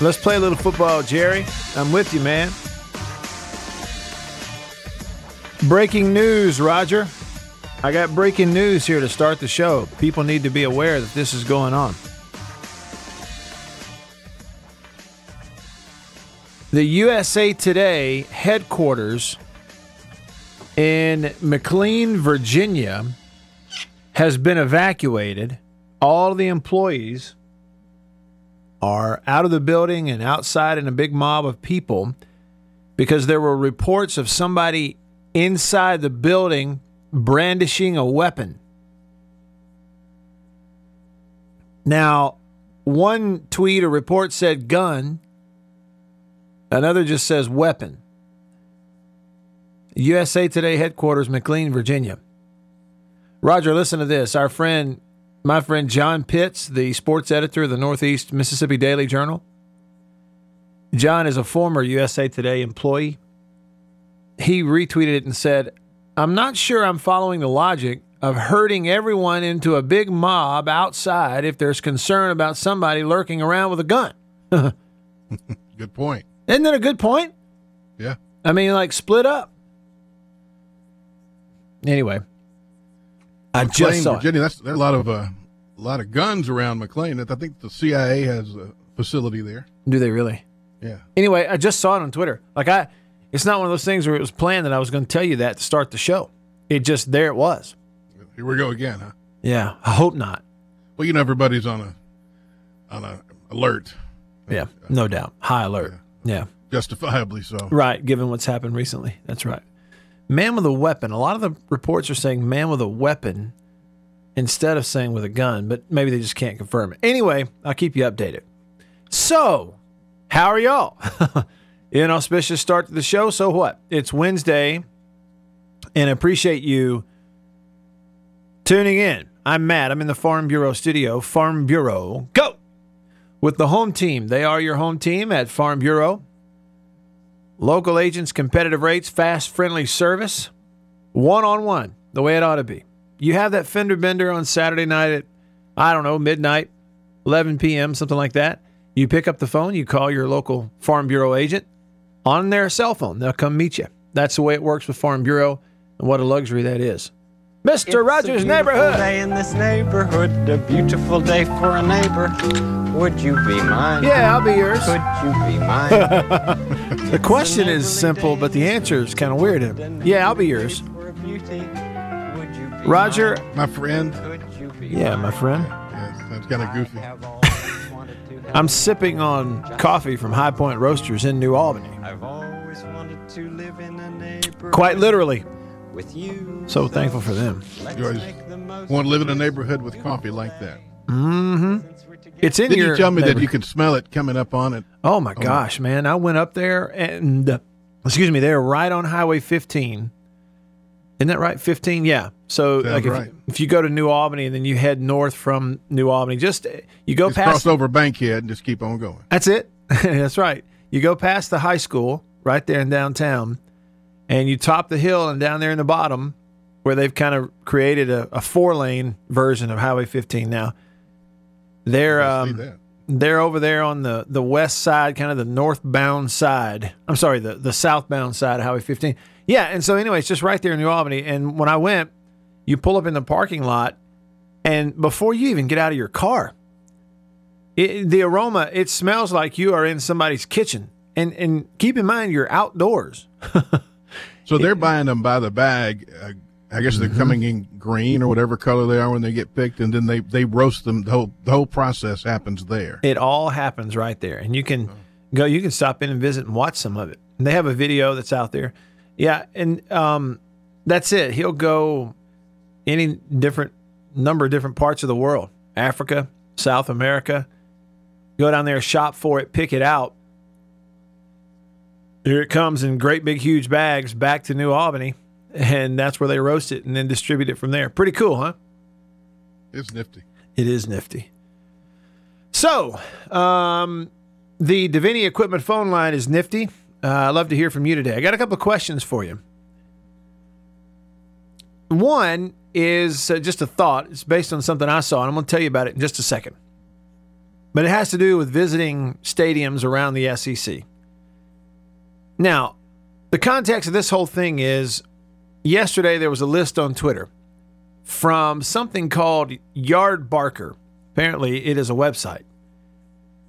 Let's play a little football, Jerry. I'm with you, man. Breaking news, Roger. I got breaking news here to start the show. People need to be aware that this is going on. The USA Today headquarters in McLean, Virginia, has been evacuated. All the employees are out of the building and outside in a big mob of people because there were reports of somebody inside the building brandishing a weapon. Now, one tweet or report said gun, another just says weapon. USA Today headquarters, McLean, Virginia. Roger, listen to this. Our friend, my friend John Pitts, the sports editor of the Northeast Mississippi Daily Journal. John is a former USA Today employee. He retweeted it and said, I'm not sure I'm following the logic of herding everyone into a big mob outside if there's concern about somebody lurking around with a gun. Good point. Isn't that a good point? Yeah. I mean, like, split up. Anyway, I just McLean, saw it. That's there's a lot of uh, a lot of guns around McLean. I think the CIA has a facility there. Do they really? Yeah. Anyway, I just saw it on Twitter. Like I, it's not one of those things where it was planned that I was going to tell you that to start the show. It just there it was. Here we go again, huh? Yeah, I hope not. Well, you know everybody's on a on a alert, Yeah, no doubt. High alert. Yeah. justifiably so. Right, given what's happened recently. That's right. Man with a weapon. A lot of the reports are saying man with a weapon instead of saying with a gun, but maybe they just can't confirm it. Anyway, I'll keep you updated. So, how are y'all? Inauspicious start to the show. So what? It's Wednesday, and I appreciate you tuning in. I'm Matt. I'm in the Farm Bureau studio. Farm Bureau, go! With the home team. They are your home team at Farm Bureau. Local agents, competitive rates, fast, friendly service, one on one, the way it ought to be. You have that fender bender on Saturday night at, I don't know, midnight, 11 p.m., something like that. You pick up the phone, you call your local Farm Bureau agent on their cell phone. They'll come meet you. That's the way it works with Farm Bureau, and what a luxury that is. Mr. Rogers' neighborhood. day in this neighborhood, a beautiful day for a neighbor. Would you be mine? Yeah, I'll be yours. Could you be mine? The question is simple, but the answer is kind of weird. Yeah, I'll be yours. For a beauty, would you be Roger. My friend. Could you be Yeah, my friend. Yes, that's kind of goofy. Have always wanted to have- I'm sipping on coffee from High Point Roasters in New Albany. I've always wanted to live in a neighborhood Quite literally. with you. So thankful for them. You always make the most Want to live in a neighborhood with coffee like that? Mm-hmm. Since we're together. It's in Did your. you tell me that you could smell it coming up on it? Oh my gosh, man! I went up there and uh, excuse me, they're right on Highway 15. Isn't that right? 15, yeah. So Sounds like if, right. if you go to New Albany and then you head north from New Albany, just you go Just past. cross over Bankhead and just keep on going. That's it. That's right. You go past the high school right there in downtown, and you top the hill and down there in the bottom, where they've kind of created a, a four lane version of Highway 15 now. They're um, they're over there on the, the west side, kind of the northbound side. I'm sorry, the, the southbound side of Highway 15. Yeah, and so anyway, it's just right there in New Albany. And when I went, you pull up in the parking lot, and before you even get out of your car, it, the aroma it smells like you are in somebody's kitchen. And and keep in mind you're outdoors. So they're buying them by the bag. Uh, I guess they're Mm-hmm. coming in green or whatever color they are when they get picked, and then they, they roast them. The whole the whole process happens there. It all happens right there, and you can go. You can stop in and visit and watch some of it. And they have a video that's out there. Yeah, and um, that's it. He'll go any different number of different parts of the world, Africa, South America. Go down there, shop for it, pick it out. Here it comes in great big huge bags back to New Albany, and that's where they roast it and then distribute it from there. Pretty cool, huh? It's nifty. It is nifty. So, um, the Davini equipment phone line is nifty. Uh, I'd love to hear from you today. I got a couple of questions for you. One is uh, just a thought. It's based on something I saw, and I'm going to tell you about it in just a second. But it has to do with visiting stadiums around the SEC. Now, the context of this whole thing is yesterday there was a list on Twitter from something called Yardbarker. Apparently, it is a website.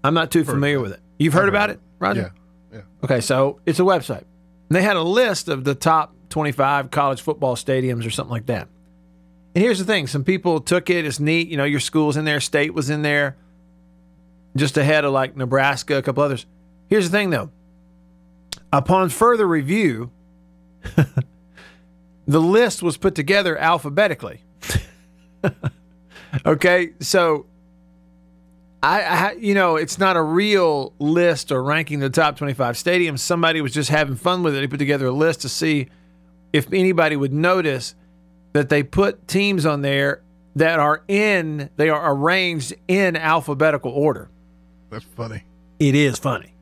I'm not too familiar with it. You've heard about it, Roger? Yeah, yeah. Okay, so it's a website. And they had a list of the top 25 college football stadiums or something like that. And here's the thing some people took it. It's neat. You know, your school's in there, state was in there, just ahead of like Nebraska, a couple others. Here's the thing, though. Upon further review, the list was put together alphabetically. okay, so I, I, you know, it's not a real list or ranking the top 25 stadiums. Somebody was just having fun with it. He put together a list to see if anybody would notice that they put teams on there that are in, they are arranged in alphabetical order. That's funny. It is funny.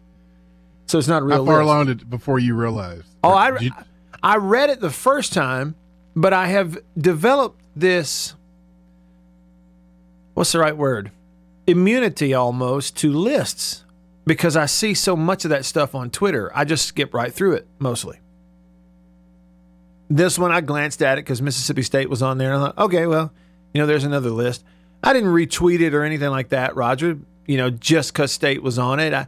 So it's not a real How far list. along did before you realized? Oh, I, Did you- I read it the first time, but I have developed this. What's the right word? Immunity almost to lists because I see so much of that stuff on Twitter. I just skip right through it mostly. This one I glanced at it because Mississippi State was on there. And I thought, okay, well, you know, there's another list. I didn't retweet it or anything like that, Roger. You know, just because State was on it. I,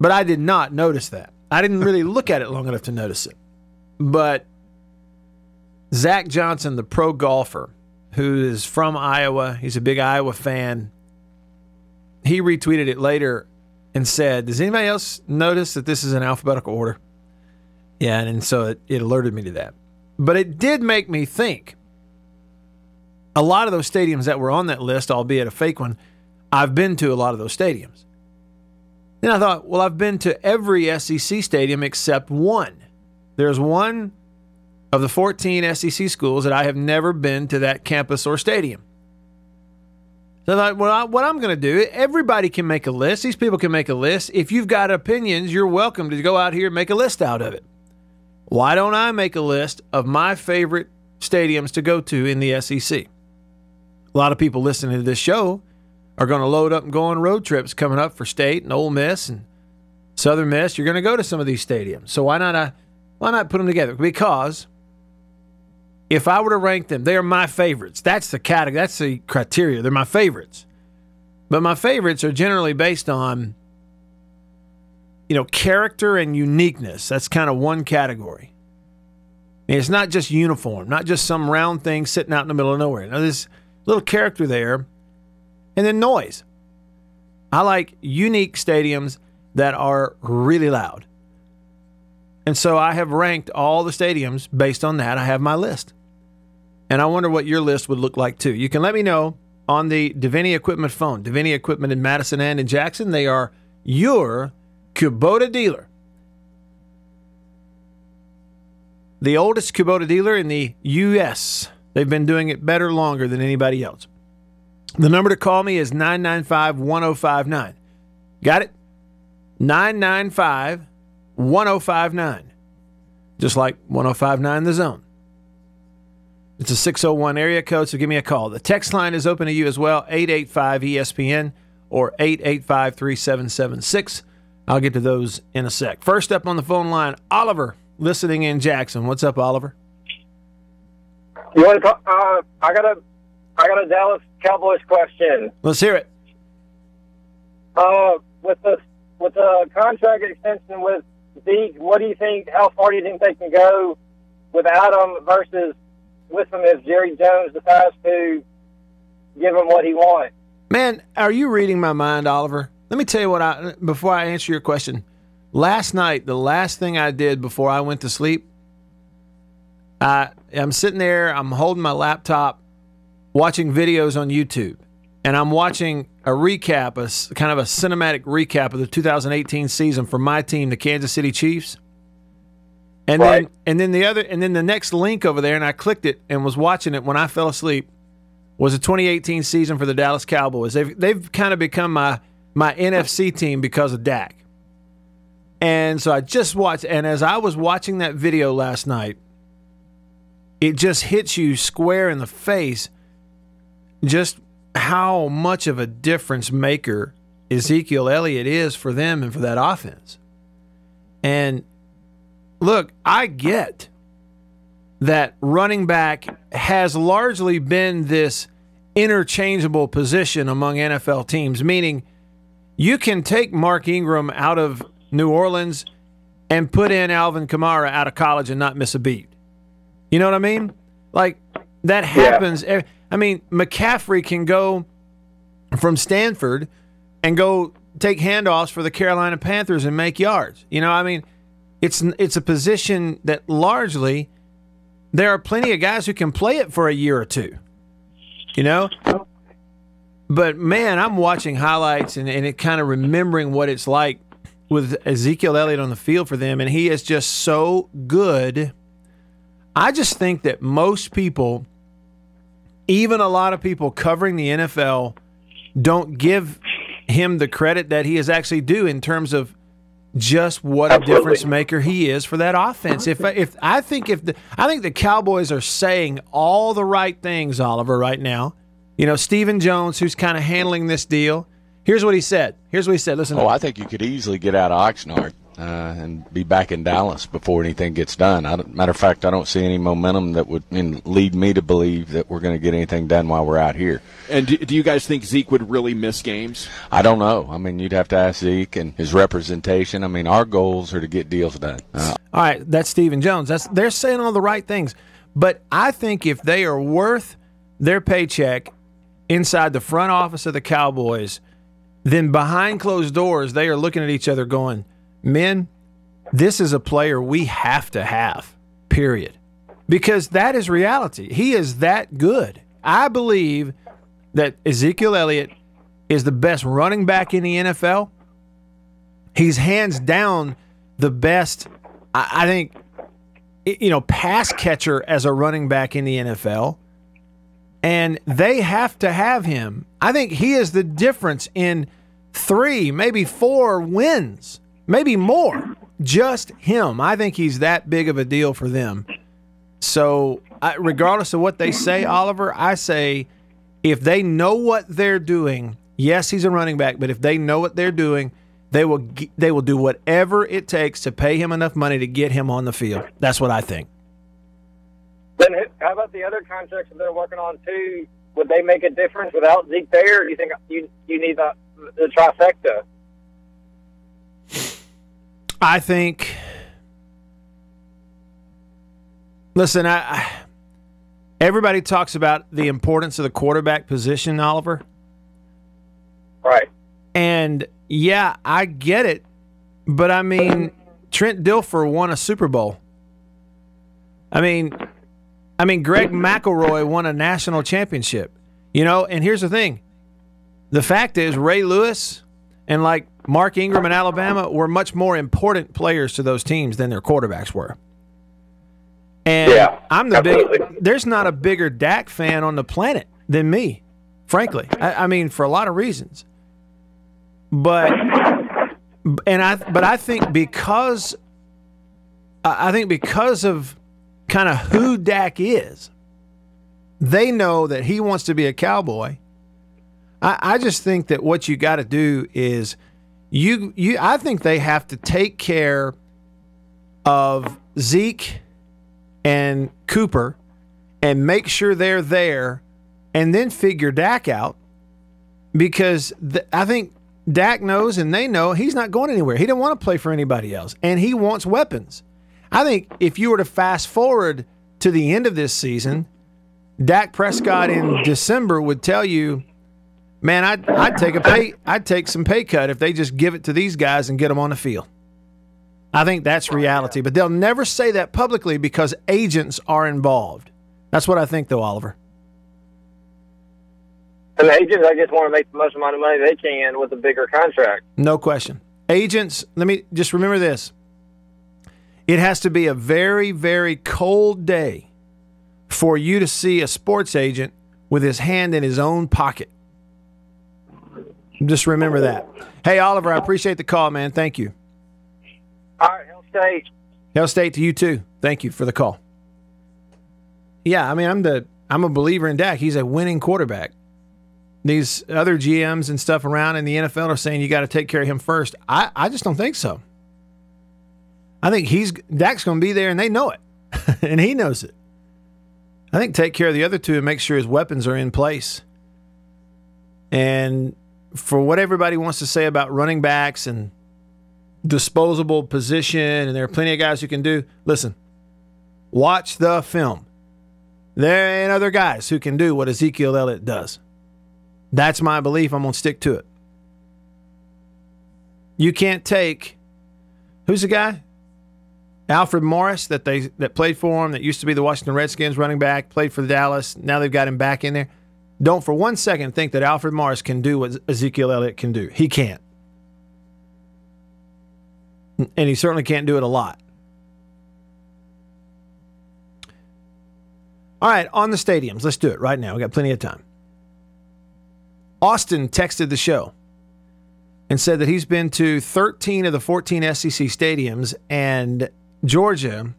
but I did not notice that. I didn't really look at it long enough to notice it. But Zach Johnson, the pro golfer, who is from Iowa, he's a big Iowa fan. He retweeted it later and said, Does anybody else notice that this is in alphabetical order? Yeah, and, and so it, it alerted me to that. But it did make me think. A lot of those stadiums that were on that list, albeit a fake one, I've been to a lot of those stadiums. Then I thought, well, I've been to every SEC stadium except one. There's one of the 14 SEC schools that I have never been to that campus or stadium. So what I'm going to do, everybody can make a list. These people can make a list. If you've got opinions, you're welcome to go out here and make a list out of it. Why don't I make a list of my favorite stadiums to go to in the SEC? A lot of people listening to this show are going to load up and go on road trips coming up for State and Ole Miss and Southern Miss. You're going to go to some of these stadiums. So why not? I, why not put them together? Because if I were to rank them, they are my favorites. That's the category. That's the criteria. They're my favorites. But my favorites are generally based on, you know, character and uniqueness. That's kind of one category. It's not just uniform, not just some round thing sitting out in the middle of nowhere. Now, there's little character there, and then noise. I like unique stadiums that are really loud. And so I have ranked all the stadiums based on that. I have my list. And I wonder what your list would look like too. You can let me know on the Davini Equipment phone. Davini Equipment in Madison and in Jackson. They are your Kubota dealer. The oldest Kubota dealer in the U.S. They've been doing it better longer than anybody else. The number to call me is 995 1059. Got it? 995 1059. Just like 1059 The Zone. It's a 601 area code, so give me a call. The text line is open to you as well 885 ESPN or 885 3776. I'll get to those in a sec. First up on the phone line, Oliver, listening in Jackson. What's up, Oliver? You want to talk? Uh, I got a, I got a Dallas Cowboys question. Let's hear it. Uh, with the with the contract extension with Zeke, what do you think? How far do you think they can go without him versus with him if Jerry Jones decides to give him what he wants? Man, are you reading my mind, Oliver? Let me tell you what I before I answer your question. Last night, the last thing I did before I went to sleep, I I'm sitting there, I'm holding my laptop, watching videos on YouTube, and I'm watching a recap, a kind of a cinematic recap of the 2018 season for my team, the Kansas City Chiefs. And Right. then and then the other and then the next link over there, and I clicked it and was watching it when I fell asleep was the 2018 season for the Dallas Cowboys. They've they've kind of become my my NFC team because of Dak. And so I just watched and as I was watching that video last night, it just hits you square in the face just how much of a difference maker Ezekiel Elliott is for them and for that offense. And look, I get that running back has largely been this interchangeable position among NFL teams, meaning you can take Mark Ingram out of New Orleans and put in Alvin Kamara out of college and not miss a beat. You know what I mean? Like that happens. ev- I mean, McCaffrey can go from Stanford and go take handoffs for the Carolina Panthers and make yards. You know, I mean, it's it's a position that largely there are plenty of guys who can play it for a year or two. You know? But man, I'm watching highlights and, and it kind of remembering what it's like with Ezekiel Elliott on the field for them, and he is just so good. I just think that most people, even a lot of people covering the NFL, don't give him the credit that he is actually due in terms of just what a difference maker he is for that offense. If if I think if the I think the Cowboys are saying all the right things, Oliver, right now. You know, Stephen Jones, who's kind of handling this deal. Here's what he said. Here's what he said. Listen. Oh, I think you could easily get out of Oxnard uh, and be back in Dallas before anything gets done. I matter of fact, I don't see any momentum that would I mean, lead me to believe that we're going to get anything done while we're out here. And do, do you guys think Zeke would really miss games? I don't know. I mean, you'd have to ask Zeke and his representation. I mean, our goals are to get deals done. Uh, All right, that's Stephen Jones. That's they're saying all the right things. But I think if they are worth their paycheck inside the front office of the Cowboys, then behind closed doors they are looking at each other going, "Men, this is a player we have to have." Period. Because that is reality. He is that good. I believe that Ezekiel Elliott is the best running back in the NFL. He's hands down the best, I think, you know, pass catcher as a running back in the NFL. And they have to have him. I think he is the difference in three, maybe four wins, maybe more. Just him. I think he's that big of a deal for them. So, I, regardless of what they say, Oliver, I say if they know what they're doing, yes, he's a running back, but if they know what they're doing, they will they will do whatever it takes to pay him enough money to get him on the field. That's what I think. Then how about the other contracts that they're working on too? Would they make a difference without Zeke there? Do you think you you need the, the trifecta? I think. Listen, I, I everybody talks about the importance of the quarterback position, Oliver. Right. And yeah, I get it, but I mean, Trent Dilfer won a Super Bowl. I mean, I mean, Greg McElroy won a national championship. You know, and here's the thing: the fact is, Ray Lewis and like Mark Ingram and Alabama were much more important players to those teams than their quarterbacks were. And Yeah, I'm the absolutely. big. There's not a bigger Dak fan on the planet than me, frankly. I, I mean, for a lot of reasons. But and I but I think because I I think because of kind of who Dak is, they know that he wants to be a cowboy. I, I just think that what you got to do is you you I think they have to take care of Zeke and Cooper and make sure they're there and then figure Dak out because th- I think Dak knows and they know he's not going anywhere. He didn't want to play for anybody else, and he wants weapons. I think if you were to fast forward to the end of this season, Dak Prescott in December would tell you, "Man, I'd, I'd take a pay, I'd take some pay cut if they just give it to these guys and get them on the field." I think that's reality, but they'll never say that publicly because agents are involved. That's what I think, though, Oliver. And agents, I just want to make the most amount of money they can with a bigger contract. No question. Agents, let me just remember this. It has to be a very, very cold day for you to see a sports agent with his hand in his own pocket. Just remember that. Hey, Oliver, I appreciate the call, man. Thank you. All right, Hail State. Hail State to you too. Thank you for the call. Yeah, I mean, I'm the I'm a believer in Dak. He's a winning quarterback. These other GMs and stuff around in the NFL are saying you got to take care of him first. I, I just don't think so. I think he's Dak's going to be there, and they know it, and he knows it. I think take care of the other two and make sure his weapons are in place. And for what everybody wants to say about running backs and disposable position, and there are plenty of guys who can do. Listen, watch the film. There ain't other guys who can do what Ezekiel Elliott does. That's my belief. I'm going to stick to it. You can't take who's the guy? Alfred Morris that they that played for him that used to be the Washington Redskins running back, played for the Dallas. Now they've got him back in there. Don't for one second think that Alfred Morris can do what Ezekiel Elliott can do. He can't. And he certainly can't do it a lot. All right, on the stadiums. Let's do it right now. We got plenty of time. Austin texted the show and said that he's been to 13 of the 14 SEC stadiums and Georgia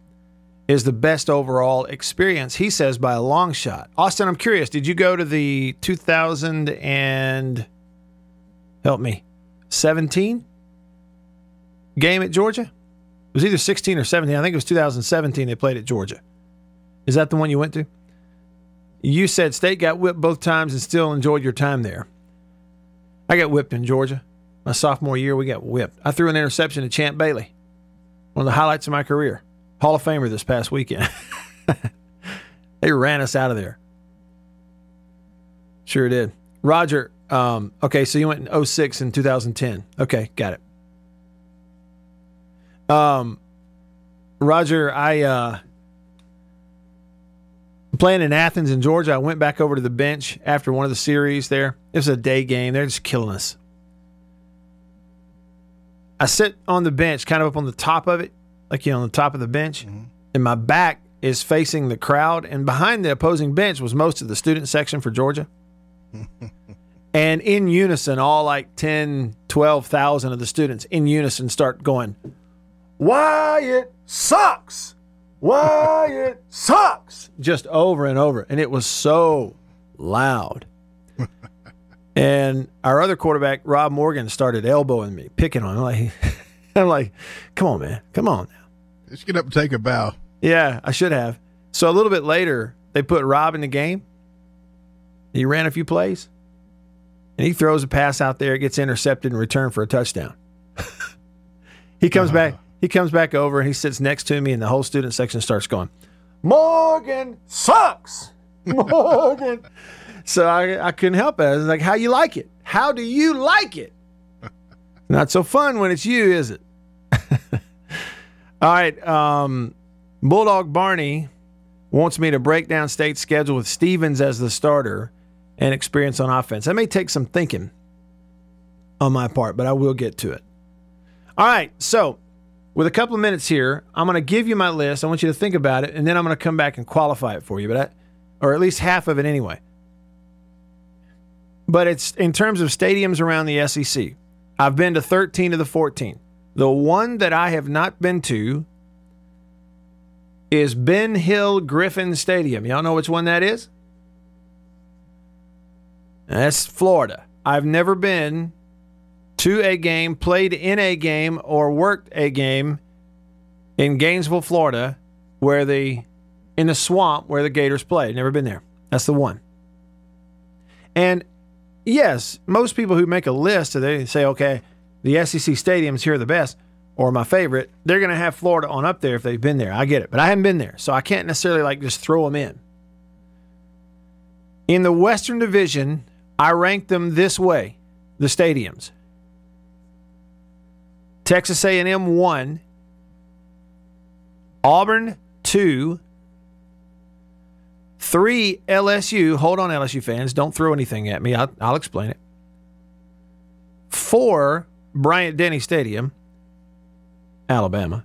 is the best overall experience, he says, by a long shot. Austin, I'm curious, did you go to the 2000 and help me, 17 game at Georgia? It was either 16 or 17. I think it was 2017 they played at Georgia. Is that the one you went to? You said State got whipped both times and still enjoyed your time there. I got whipped in Georgia. My sophomore year, we got whipped. I threw an interception to Champ Bailey, one of the highlights of my career. Hall of Famer this past weekend. they ran us out of there. Sure did. Roger, um, okay, so you went in 06 and 2010. Okay, got it. Um, Roger, I uh, playing in Athens in Georgia. I went back over to the bench after one of the series there. It was a day game. They're just killing us. I sit on the bench, kind of up on the top of it, like you know, on the top of the bench, mm-hmm. and my back is facing the crowd, and behind the opposing bench was most of the student section for Georgia. and in unison, all like 10, 12,000 of the students in unison start going, Wyatt sucks. Why it sucks. Just over and over. And it was so loud. and our other quarterback, Rob Morgan, started elbowing me, picking on me. Like, I'm like, come on, man. Come on now. Just get up and take a bow. Yeah, I should have. So a little bit later, they put Rob in the game. He ran a few plays. And he throws a pass out there, it gets intercepted and returned for a touchdown. he comes uh-huh. back. He comes back over and he sits next to me, and the whole student section starts going, Morgan sucks. Morgan. so I, I couldn't help it. I was like, How you like it? How do you like it? Not so fun when it's you, is it? All right. Um, Bulldog Barney wants me to break down state schedule with Stevens as the starter and experience on offense. That may take some thinking on my part, but I will get to it. All right. So with a couple of minutes here, I'm going to give you my list. I want you to think about it, and then I'm going to come back and qualify it for you, but I, or at least half of it anyway. But it's in terms of stadiums around the SEC. I've been to 13 of the 14. The one that I have not been to is Ben Hill Griffin Stadium. Y'all know which one that is? That's Florida. I've never been to a game, played in a game, or worked a game in Gainesville, Florida, where the in the swamp where the Gators play. Never been there. That's the one. And yes, most people who make a list, they say, okay, the SEC stadiums here are the best or my favorite. They're going to have Florida on up there if they've been there. I get it, but I haven't been there, so I can't necessarily like just throw them in. In the Western Division, I rank them this way: the stadiums. Texas A&M one, Auburn two, three LSU. Hold on, LSU fans, don't throw anything at me. I'll, I'll explain it. Four Bryant Denny Stadium, Alabama.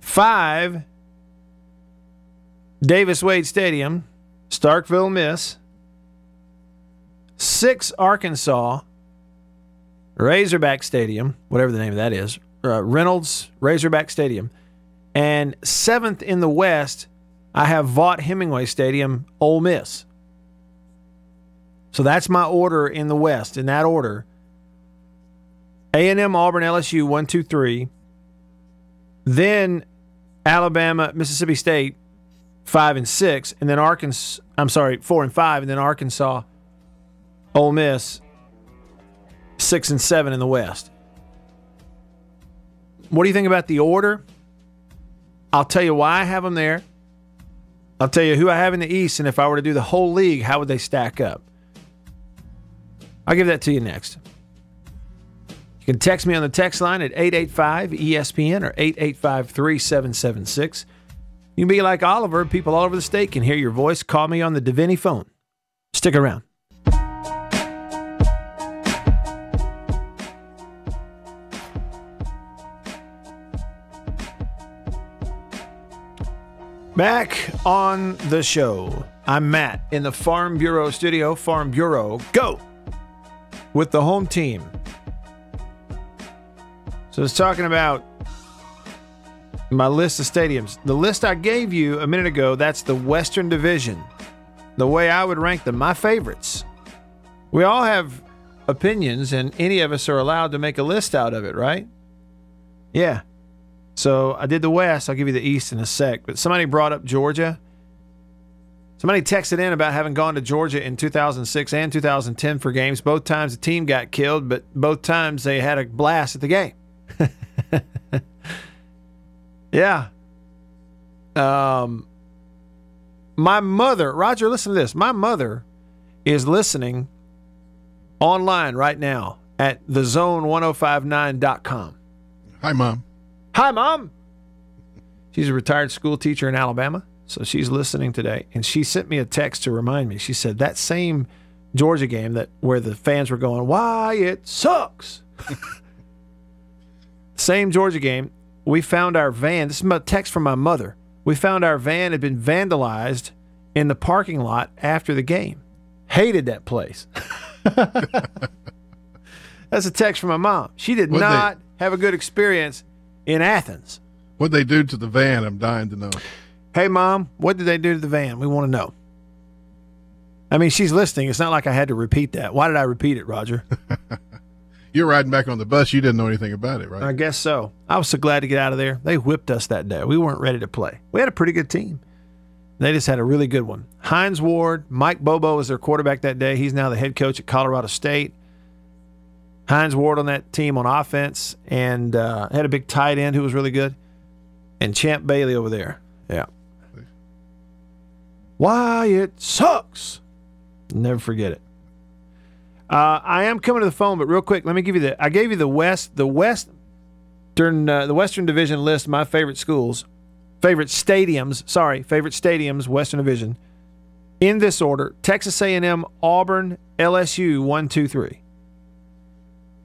Five Davis Wade Stadium, Starkville, Miss. Six Arkansas, Razorback Stadium, whatever the name of that is, uh, Reynolds Razorback Stadium. And seventh in the West, I have Vaught Hemingway Stadium, Ole Miss. So that's my order in the West. In that order, A&M, Auburn, LSU, one, two, three. Then Alabama, Mississippi State, five and six, and then Arkansas. I'm sorry, four and five, and then Arkansas, Ole Miss, six and seven in the West. What do you think about the order? I'll tell you why I have them there. I'll tell you who I have in the East, and if I were to do the whole league, how would they stack up? I'll give that to you next. You can text me on the text line at 885 ESPN or 885 3776. You can be like Oliver. People all over the state can hear your voice. Call me on the Davini phone. Stick around. Back on the show, I'm Matt in the Farm Bureau studio. Farm Bureau, go with the home team. So it's talking about my list of stadiums. The list I gave you a minute ago, that's the Western Division. The way I would rank them, my favorites. We all have opinions, and any of us are allowed to make a list out of it, right? Yeah. So I did the West. I'll give you the East in a sec. But somebody brought up Georgia. Somebody texted in about having gone to Georgia in 2006 and 2010 for games. Both times the team got killed, but both times they had a blast at the game. yeah. Um, my mother, Roger, listen to this. My mother is listening online right now at thezone1059.com. Hi, Mom. Hi, Mom. She's a retired school teacher in Alabama. So she's listening today. And she sent me a text to remind me. She said that same Georgia game that where the fans were going, Wyatt sucks. same Georgia game. We found our van. This is a text from my mother. We found our van had been vandalized in the parking lot after the game. Hated that place. That's a text from my mom. She did they- not have a good experience in Athens. What they do to the van? I'm dying to know. Hey, mom, what did they do to the van? We want to know. I mean, she's listening. It's not like I had to repeat that. Why did I repeat it, Roger? You're riding back on the bus. You didn't know anything about it, right? I guess so. I was so glad to get out of there. They whipped us that day. We weren't ready to play. We had a pretty good team. They just had a really good one. Hines Ward, Mike Bobo was their quarterback that day. He's now the head coach at Colorado State. Hines Ward on that team on offense and uh, had a big tight end who was really good. And Champ Bailey over there. Yeah. Wyatt sucks. Never forget it. Uh, I am coming to the phone, but real quick, let me give you the. I gave you the West, the West, uh, the Western Division list. My favorite schools, favorite stadiums. Sorry, favorite stadiums. Western Division, in this order: Texas A&M, Auburn, LSU, one, two, three.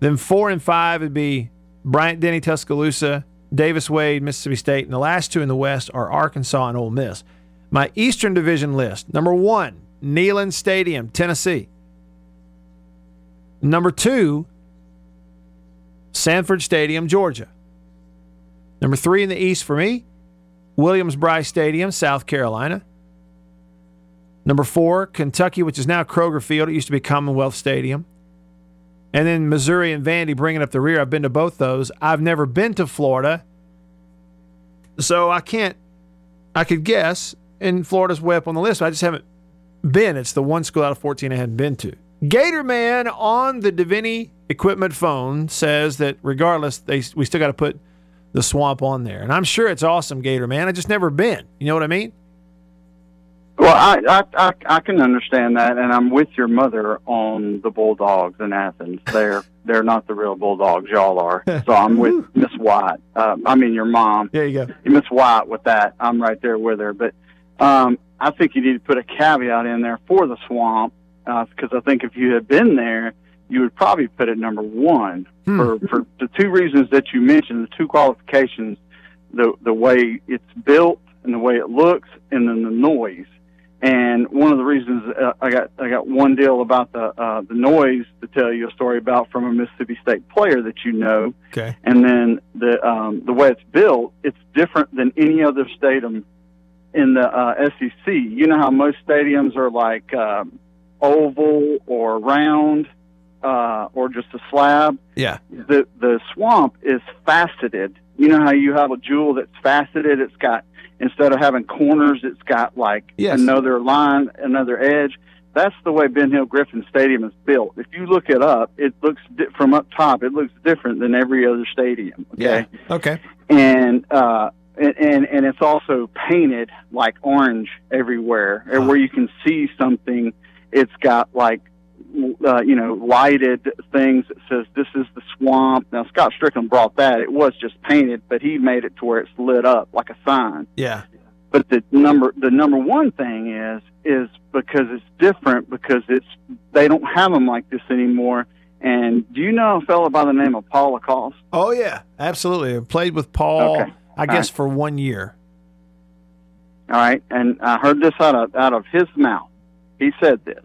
Then four and five would be Bryant Denny, Tuscaloosa, Davis Wade, Mississippi State, and the last two in the West are Arkansas and Ole Miss. My Eastern Division list: number one, Neyland Stadium, Tennessee. Number two, Sanford Stadium, Georgia. Number three in the East for me, Williams Bryce Stadium, South Carolina. Number four, Kentucky, which is now Kroger Field. It used to be Commonwealth Stadium. And then Missouri and Vandy bringing up the rear. I've been to both those. I've never been to Florida. So I can't, I could guess, and Florida's way up on the list, I just haven't been. It's the one school out of 14 I hadn't been to. Gator Man on the Davini equipment phone says that regardless, they we still got to put the swamp on there, and I'm sure it's awesome, Gator Man. I just never been. You know what I mean? Well, I, I I I can understand that, and I'm with your mother on the Bulldogs in Athens. They're they're not the real Bulldogs, y'all are. So I'm with Miss White. Uh, I mean your mom. There you go. Miss White with that. I'm right there with her. But um, I think you need to put a caveat in there for the swamp because I think if you had been there, you would probably put it number one for for the two reasons that you mentioned, the two qualifications, the the way it's built and the way it looks, and then the noise. And one of the reasons uh, I got I got one deal about the uh, the noise to tell you a story about from a Mississippi State player that you know, Okay. and then the um, the way it's built, it's different than any other stadium in the uh, SEC. You know how most stadiums are like um, oval or round uh, or just a slab. Yeah. The the swamp is faceted. You know how you have a jewel that's faceted. It's got instead of having corners, it's got like Yes. another line, another edge. That's the way Ben Hill Griffin Stadium is built. If you look it up, it looks di- from up top. It looks different than every other stadium. Okay Okay. and uh and, and and it's also painted like orange everywhere and where you can see something it's got like uh, you know lighted things that says this is the swamp now Scott Stricklin brought that it was just painted but he made it to where it's lit up like a sign Yeah. but the number the number one thing is is because it's different because it's they don't have them like this anymore and do you know a fellow by the name of paul lacoste Oh yeah, absolutely. I played with Paul. Okay. I All guess right. for one year. All right, and I heard this out of out of his mouth. He said this.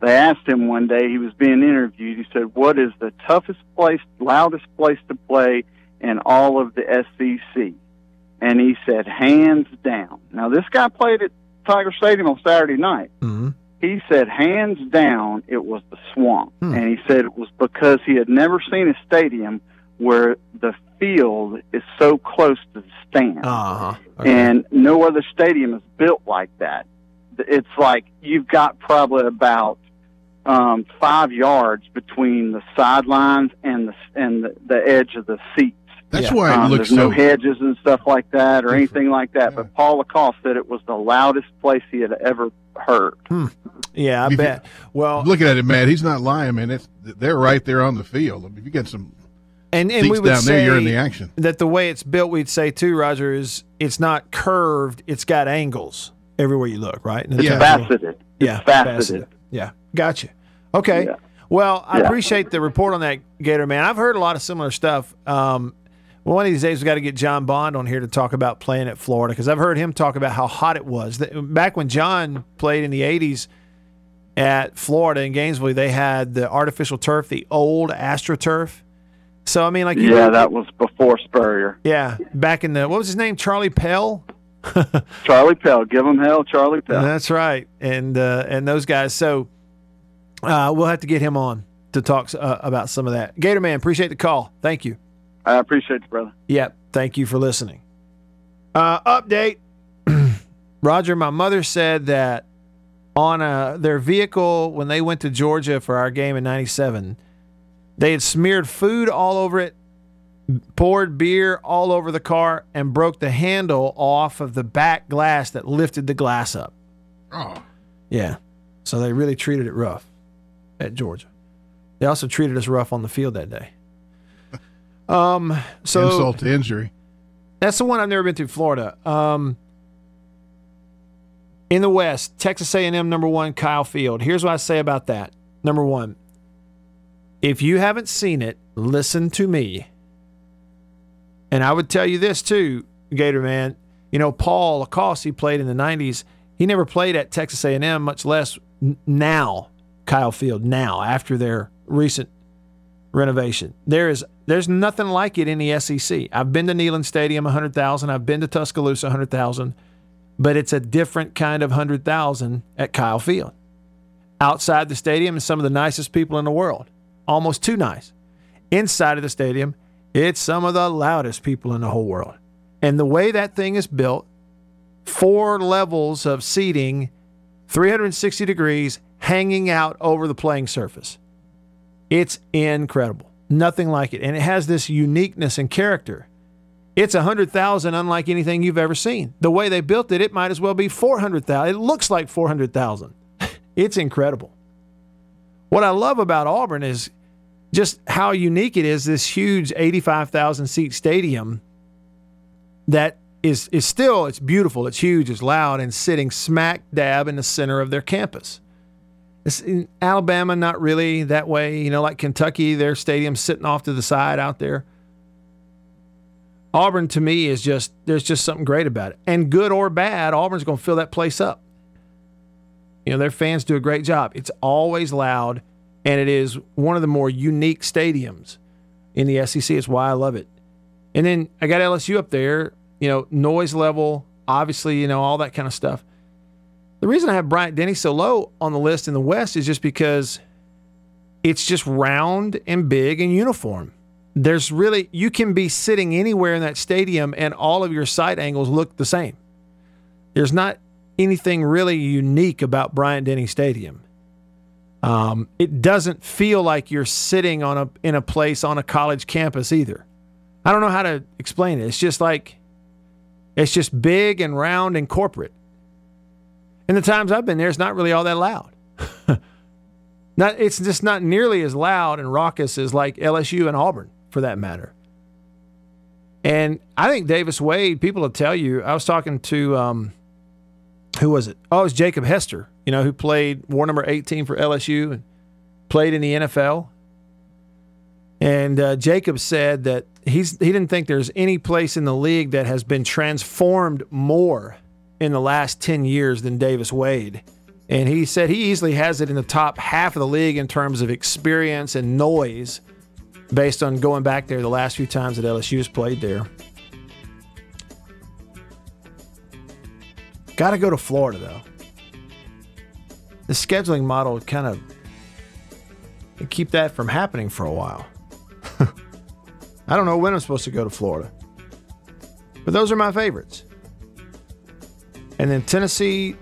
They asked him one day. He was being interviewed. He said, "What is the toughest place, loudest place to play in all of the SEC?" And he said, "Hands down." Now this guy played at Tiger Stadium on Saturday night. Mm-hmm. He said, hands down, it was the swamp, Hmm. and he said it was because he had never seen a stadium where the field is so close to the stand Uh huh. and no other stadium is built like that. It's like you've got probably about um, five yards between the sidelines and the and the, the edge of the seats. That's why it Um, looks there's no hedges and stuff like that or anything like that. But Paul Lacoste said it was the loudest place he had ever heard. Yeah, I If- bet. Well, Looking at it, Matt, he's not lying, man. It's, they're right there on the field. I mean, if you get some and and seats we would down say there, you're in the action. that the way it's built, we'd say too, Roger, is it's not curved; it's got angles everywhere you look. Right? It's that's faceted. little- It's Yeah, faceted. Yeah, gotcha. Okay. Yeah. Well, I Yeah. appreciate the report on that, Gator man. I've heard a lot of similar stuff. Um, well, one of these days we got to get John Bond on here to talk about playing at Florida because I've heard him talk about how hot it was That- back when John played in the '80s at Florida in Gainesville. They had the artificial turf, the old AstroTurf. So I mean, like you Yeah, that was before Spurrier. yeah, back in the what was his name, Charlie Pell. Charlie Pell, give him hell, Charlie Pell. That's right, and uh, and those guys. So uh, we'll have to get him on to talk uh, about some of that. Gator man, appreciate the call. Thank you. I appreciate you, brother. Yep, thank you for listening. Uh, update, Roger. My mother said that on uh, their vehicle when they went to Georgia for our game in '97, they had smeared food all over it, poured beer all over the car, and broke the handle off of the back glass that lifted the glass up. Oh, Yeah. So they really treated it rough at Georgia. They also treated us rough on the field that day. Um, so insult to injury. that's the one I've never been to. Florida. Um, in the West, Texas A&M number one, Kyle Field. Here's what I say about that. Number one, if you haven't seen it, listen to me. And I would tell you this too, Gator man. You know, Paul Lacoste, he played in the '90s. He never played at Texas A&M, much less now. Kyle Field now after their recent renovation. There is there's nothing like it in the SEC. I've been to Neyland Stadium 100,000, I've been to Tuscaloosa 100,000, but it's a different kind of 100,000 at Kyle Field. Outside the stadium is some of the nicest people in the world. Almost too nice. Inside of the stadium, it's some of the loudest people in the whole world. And the way that thing is built, four levels of seating, 360 degrees, hanging out over the playing surface. It's incredible. Nothing like it. And it has this uniqueness and character. It's 100,000 unlike anything you've ever seen. The way they built it, it might as well be 400,000. It looks like 400,000. it's incredible. What I love about Auburn is just how unique it is this huge 85,000 seat stadium that is is still it's beautiful, it's huge, it's loud and sitting smack dab in the center of their campus. It's in Alabama not really that way, you know, like Kentucky, their stadium's sitting off to the side out there. Auburn to me is just there's just something great about it. And good or bad, Auburn's going to fill that place up. You know, their fans do a great job. It's always loud and it is one of the more unique stadiums in the SEC. It's why I love it. And then I got LSU up there, you know, noise level, obviously, you know, all that kind of stuff. The reason I have Bryant Denny so low on the list in the West is just because it's just round and big and uniform. There's really, you can be sitting anywhere in that stadium and all of your sight angles look the same. There's not anything really unique about Bryant Denny Stadium. Um, it doesn't feel like you're sitting on a in a place on a college campus either. I don't know how to explain it. It's just like it's just big and round and corporate. And the times I've been there, it's not really all that loud. not it's just not nearly as loud and raucous as like LSU and Auburn, for that matter. And I think Davis Wade, people will tell you. I was talking to um, who was it? Oh, it was Jacob Hester, you know, who played war number 18 for LSU and played in the NFL. And uh, Jacob said that he's he didn't think there's any place in the league that has been transformed more in the last 10 years than Davis Wade. And he said he easily has it in the top half of the league in terms of experience and noise based on going back there the last few times that LSU's played there. Got to go to Florida, though. The scheduling model kind of keep that from happening for a while. I don't know when I'm supposed to go to Florida. But those are my favorites. And then Tennessee,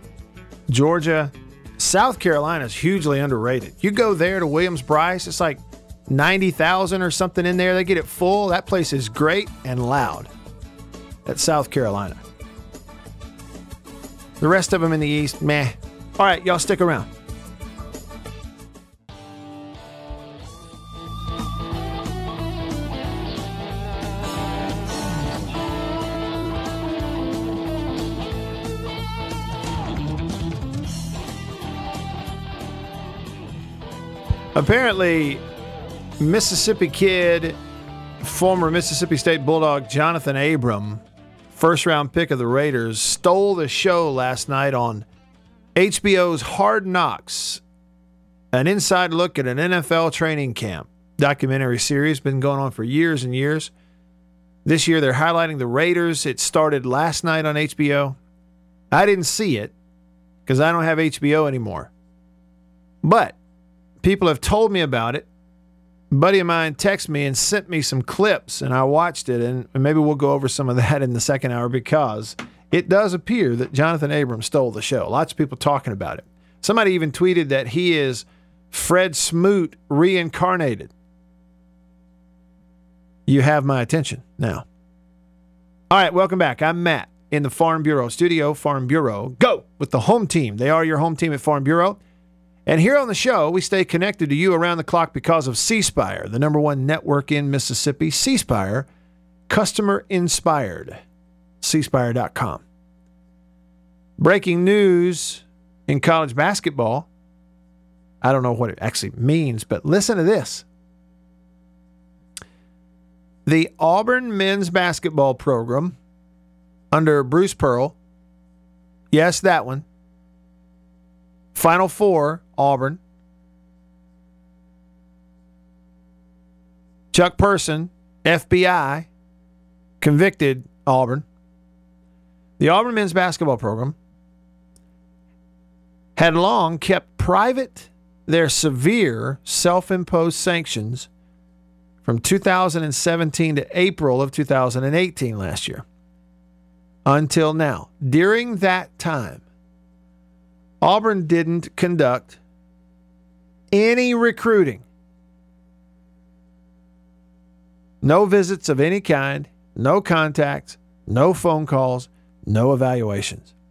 Georgia, South Carolina is hugely underrated. You go there to Williams-Brice, it's like 90,000 or something in there. They get it full. That place is great and loud. That's South Carolina. The rest of them in the East, meh. All right, y'all stick around. Apparently, Mississippi kid, former Mississippi State Bulldog Jonathan Abram, first round pick of the Raiders, stole the show last night on HBO's Hard Knocks, an inside look at an NFL training camp documentary series, been going on for years and years. This year they're highlighting the Raiders. It started last night on HBO. I didn't see it because I don't have HBO anymore. But people have told me about it. A buddy of mine texted me and sent me some clips, and I watched it. And maybe we'll go over some of that in the second hour because it does appear that Jonathan Abrams stole the show. Lots of people talking about it. Somebody even tweeted that he is Fred Smoot reincarnated. You have my attention now. All right, welcome back. I'm Matt in the Farm Bureau studio. Farm Bureau, go with the home team. They are your home team at Farm Bureau. And here on the show, we stay connected to you around the clock because of C Spire, the number one network in Mississippi. C Spire, customer inspired. cspire.com. Breaking news in college basketball. I don't know what it actually means, but listen to this. The Auburn men's basketball program under Bruce Pearl, yes, that one, Final Four, Auburn. Chuck Person, FBI, convicted Auburn. The Auburn men's basketball program had long kept private their severe self imposed sanctions from 2017 to April of 2018 last year until now. During that time, Auburn didn't conduct any recruiting. No visits of any kind, no contacts, no phone calls, no evaluations.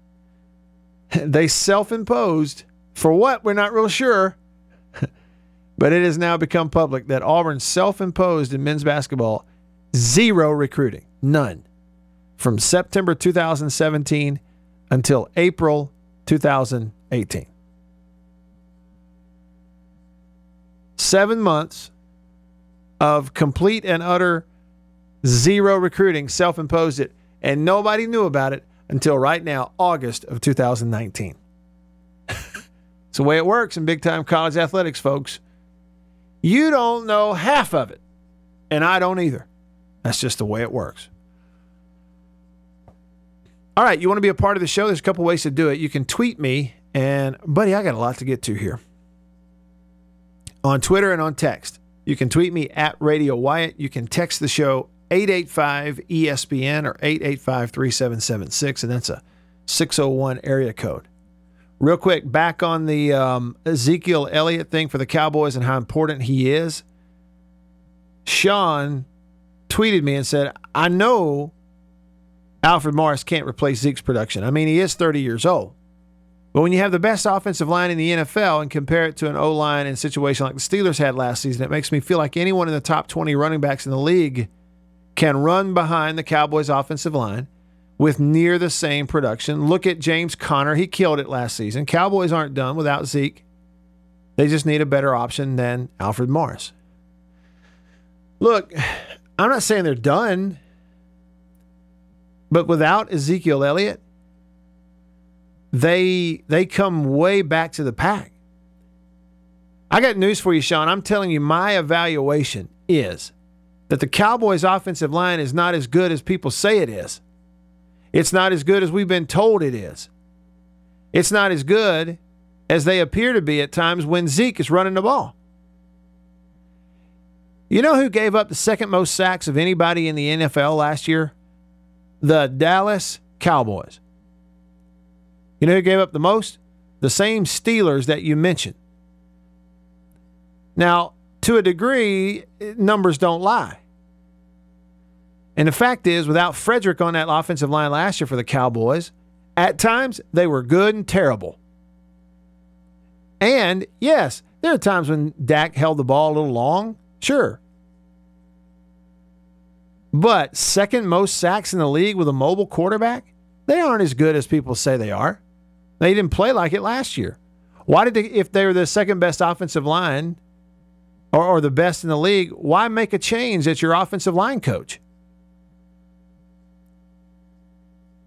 They self imposed, for what, we're not real sure, but it has now become public that Auburn self imposed in men's basketball zero recruiting, none, from September 2017 until April 2018. Seven months of complete and utter zero recruiting, self imposed it, and nobody knew about it until right now, August of 2019. it's the way it works in big time college athletics, folks. You don't know half of it, and I don't either. That's just the way it works. All right, you want to be a part of the show? There's a couple ways to do it. You can tweet me, and buddy, I got a lot to get to here. On Twitter and on text. You can tweet me at Radio Wyatt. You can text the show 885 ESPN or 885 3776, and that's a 601 area code. Real quick, back on the um, Ezekiel Elliott thing for the Cowboys and how important he is. Sean tweeted me and said, I know Alfred Morris can't replace Zeke's production. I mean, he is 30 years old. But when you have the best offensive line in the NFL and compare it to an O line in a situation like the Steelers had last season, it makes me feel like anyone in the top 20 running backs in the league can run behind the Cowboys' offensive line with near the same production. Look at James Conner. He killed it last season. Cowboys aren't done without Zeke. They just need a better option than Alfred Morris. Look, I'm not saying they're done, but without Ezekiel Elliott, they they come way back to the pack. I got news for you, Sean. I'm telling you, my evaluation is that the Cowboys' offensive line is not as good as people say it is. It's not as good as we've been told it is. It's not as good as they appear to be at times when Zeke is running the ball. You know who gave up the second most sacks of anybody in the NFL last year? The Dallas Cowboys. You know who gave up the most? The same Steelers that you mentioned. Now, to a degree, numbers don't lie. And the fact is, without Frederick on that offensive line last year for the Cowboys, at times they were good and terrible. And yes, there are times when Dak held the ball a little long. Sure. But second most sacks in the league with a mobile quarterback, they aren't as good as people say they are. They didn't play like it last year. Why did they, if they were the second best offensive line or, or the best in the league, why make a change at your offensive line coach?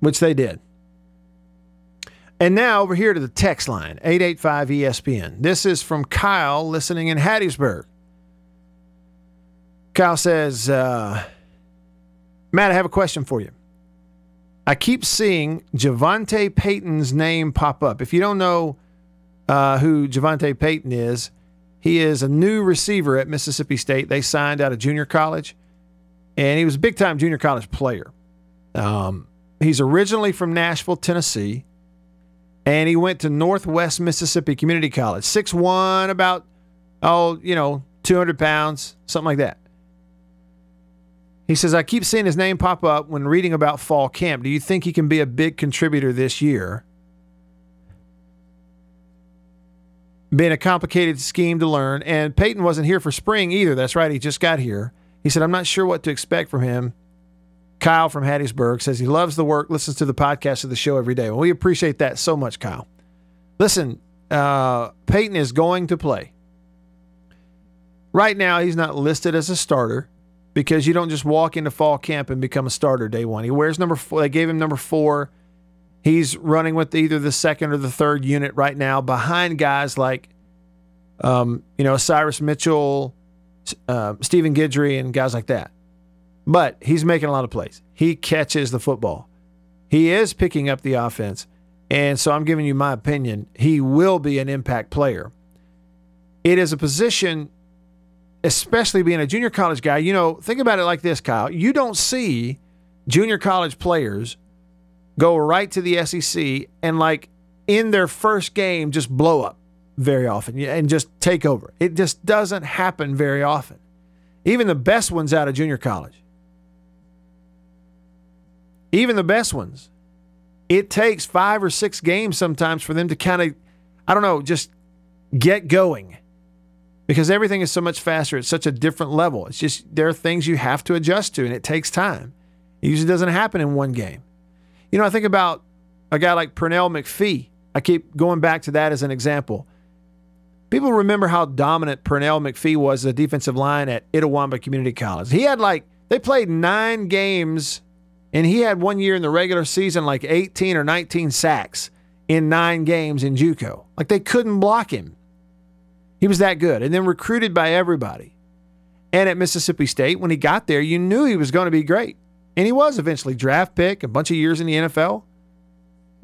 Which they did. And now over here to the text line, 885 ESPN. This is from Kyle listening in Hattiesburg. Kyle says, uh, Matt, I have a question for you. I keep seeing JaVonta Payton's name pop up. If you don't know uh, who JaVonta Payton is, he is a new receiver at Mississippi State. They signed out of junior college, and he was a big time junior college player. Um, he's originally from Nashville, Tennessee, and he went to Northwest Mississippi Community College. Six one, about, oh, you know, 200 pounds, something like that. He says, I keep seeing his name pop up when reading about fall camp. Do you think he can be a big contributor this year? Been a complicated scheme to learn. And Payton wasn't here for spring either. That's right. He just got here. He said, I'm not sure what to expect from him. Kyle from Hattiesburg says he loves the work, listens to the podcast of the show every day. Well, we appreciate that so much, Kyle. Listen, uh, Payton is going to play. Right now, he's not listed as a starter because you don't just walk into fall camp and become a starter day one. He wears number four. They gave him number four. He's running with either the second or the third unit right now behind guys like, um, you know, Osirus Mitchell, uh, Stephen Guidry, and guys like that. But he's making a lot of plays. He catches the football. He is picking up the offense. And so I'm giving you my opinion. He will be an impact player. It is a position especially being a junior college guy, you know, think about it like this, Kyle. You don't see junior college players go right to the SEC and like in their first game just blow up. very often and just take over. It just doesn't happen very often. Even the best ones out of junior college. Even the best ones. It takes five or six games sometimes for them to kind of, I don't know, just get going because everything is so much faster. It's such a different level. It's just there are things you have to adjust to, and it takes time. It usually doesn't happen in one game. You know, I think about a guy like Pernell McPhee. I keep going back to that as an example. People remember how dominant Pernell McPhee was as a defensive line at Itawamba Community College. He had like, they played nine games, and he had one year in the regular season like 18 or 19 sacks in nine games in Juco. Like they couldn't block him. He was that good. And then recruited by everybody. And at Mississippi State, when he got there, you knew he was going to be great. And he was eventually draft pick, a bunch of years in the NFL,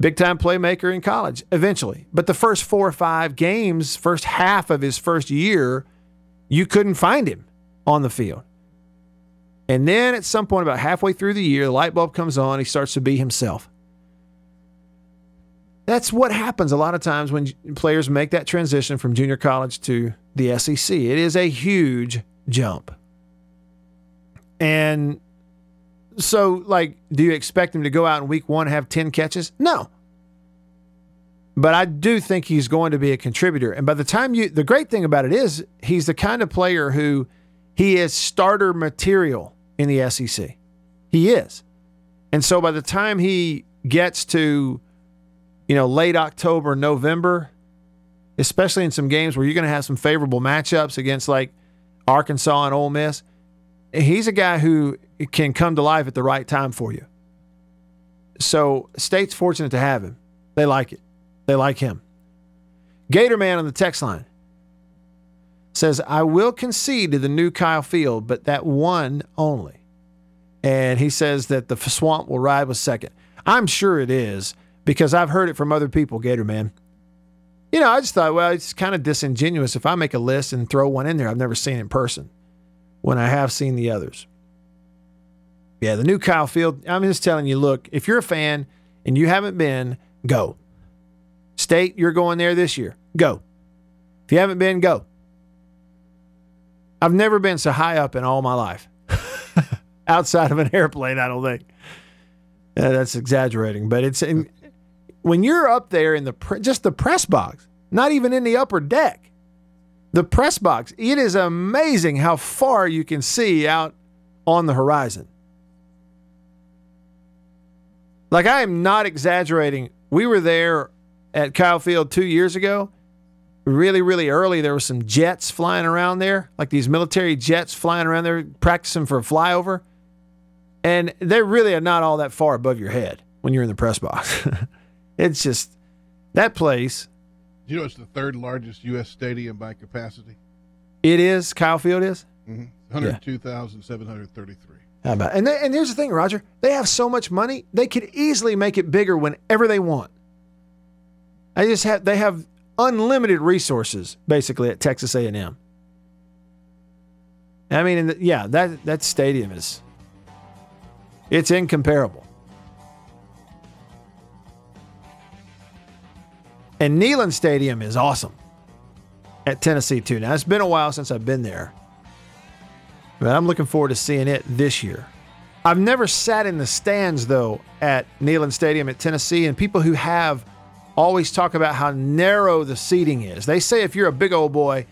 big time playmaker in college eventually. But the first four or five games, first half of his first year, you couldn't find him on the field. And then at some point, about halfway through the year, the light bulb comes on. He starts to be himself. That's what happens a lot of times when players make that transition from junior college to the SEC. It is a huge jump. And so, like, do you expect him to go out in week one have 10 catches? No. But I do think he's going to be a contributor. And by the time you, the great thing about it is he's the kind of player who he is starter material in the SEC. He is. And so by the time he gets to, you know, late October, November, especially in some games where you're going to have some favorable matchups against like Arkansas and Ole Miss, he's a guy who can come to life at the right time for you. So State's fortunate to have him. They like it. They like him. Gator Man on the text line says, I will concede to the new Kyle Field, but that one only. And he says that the swamp will ride with second. I'm sure it is because I've heard it from other people, Gator Man. You know, I just thought, well, it's kind of disingenuous if I make a list and throw one in there I've never seen in person when I have seen the others. Yeah, the new Kyle Field, I'm just telling you, look, if you're a fan and you haven't been, go. State, you're going there this year. Go. If you haven't been, go. I've never been so high up in all my life. Outside of an airplane, I don't think. Yeah, that's exaggerating, but it's in, when you're up there in the just the press box, not even in the upper deck. The press box, it is amazing how far you can see out on the horizon. Like I am not exaggerating. We were there at Kyle Field two years ago. Really, really early, there were some jets flying around there, like these military jets flying around there, practicing for a flyover. And they really are not all that far above your head when you're in the press box. it's just that place. You know, it's the third largest U.S. stadium by capacity. It is. Kyle Field is. Mm-hmm. 102,733. How about and they, and here's the thing, Roger. They have so much money, they could easily make it bigger whenever they want. I just have they have unlimited resources basically at Texas A&M. I mean, yeah, that that stadium is it's incomparable. And Neyland Stadium is awesome at Tennessee too. Now it's been a while since I've been there. But I'm looking forward to seeing it this year. I've never sat in the stands though at Neyland Stadium at Tennessee, and people who have always talk about how narrow the seating is. They say if you're a big old boy,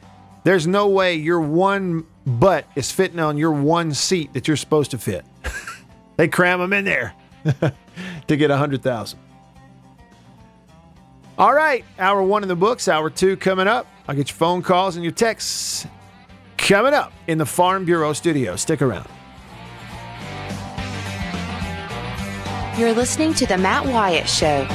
there's no way your one butt is fitting on your one seat that you're supposed to fit. they cram them in there to get a hundred thousand. All right, hour one in the books, hour two coming up. I'll get your phone calls and your texts coming up in the Farm Bureau studio. Stick around. You're listening to The Matt Wyatt Show.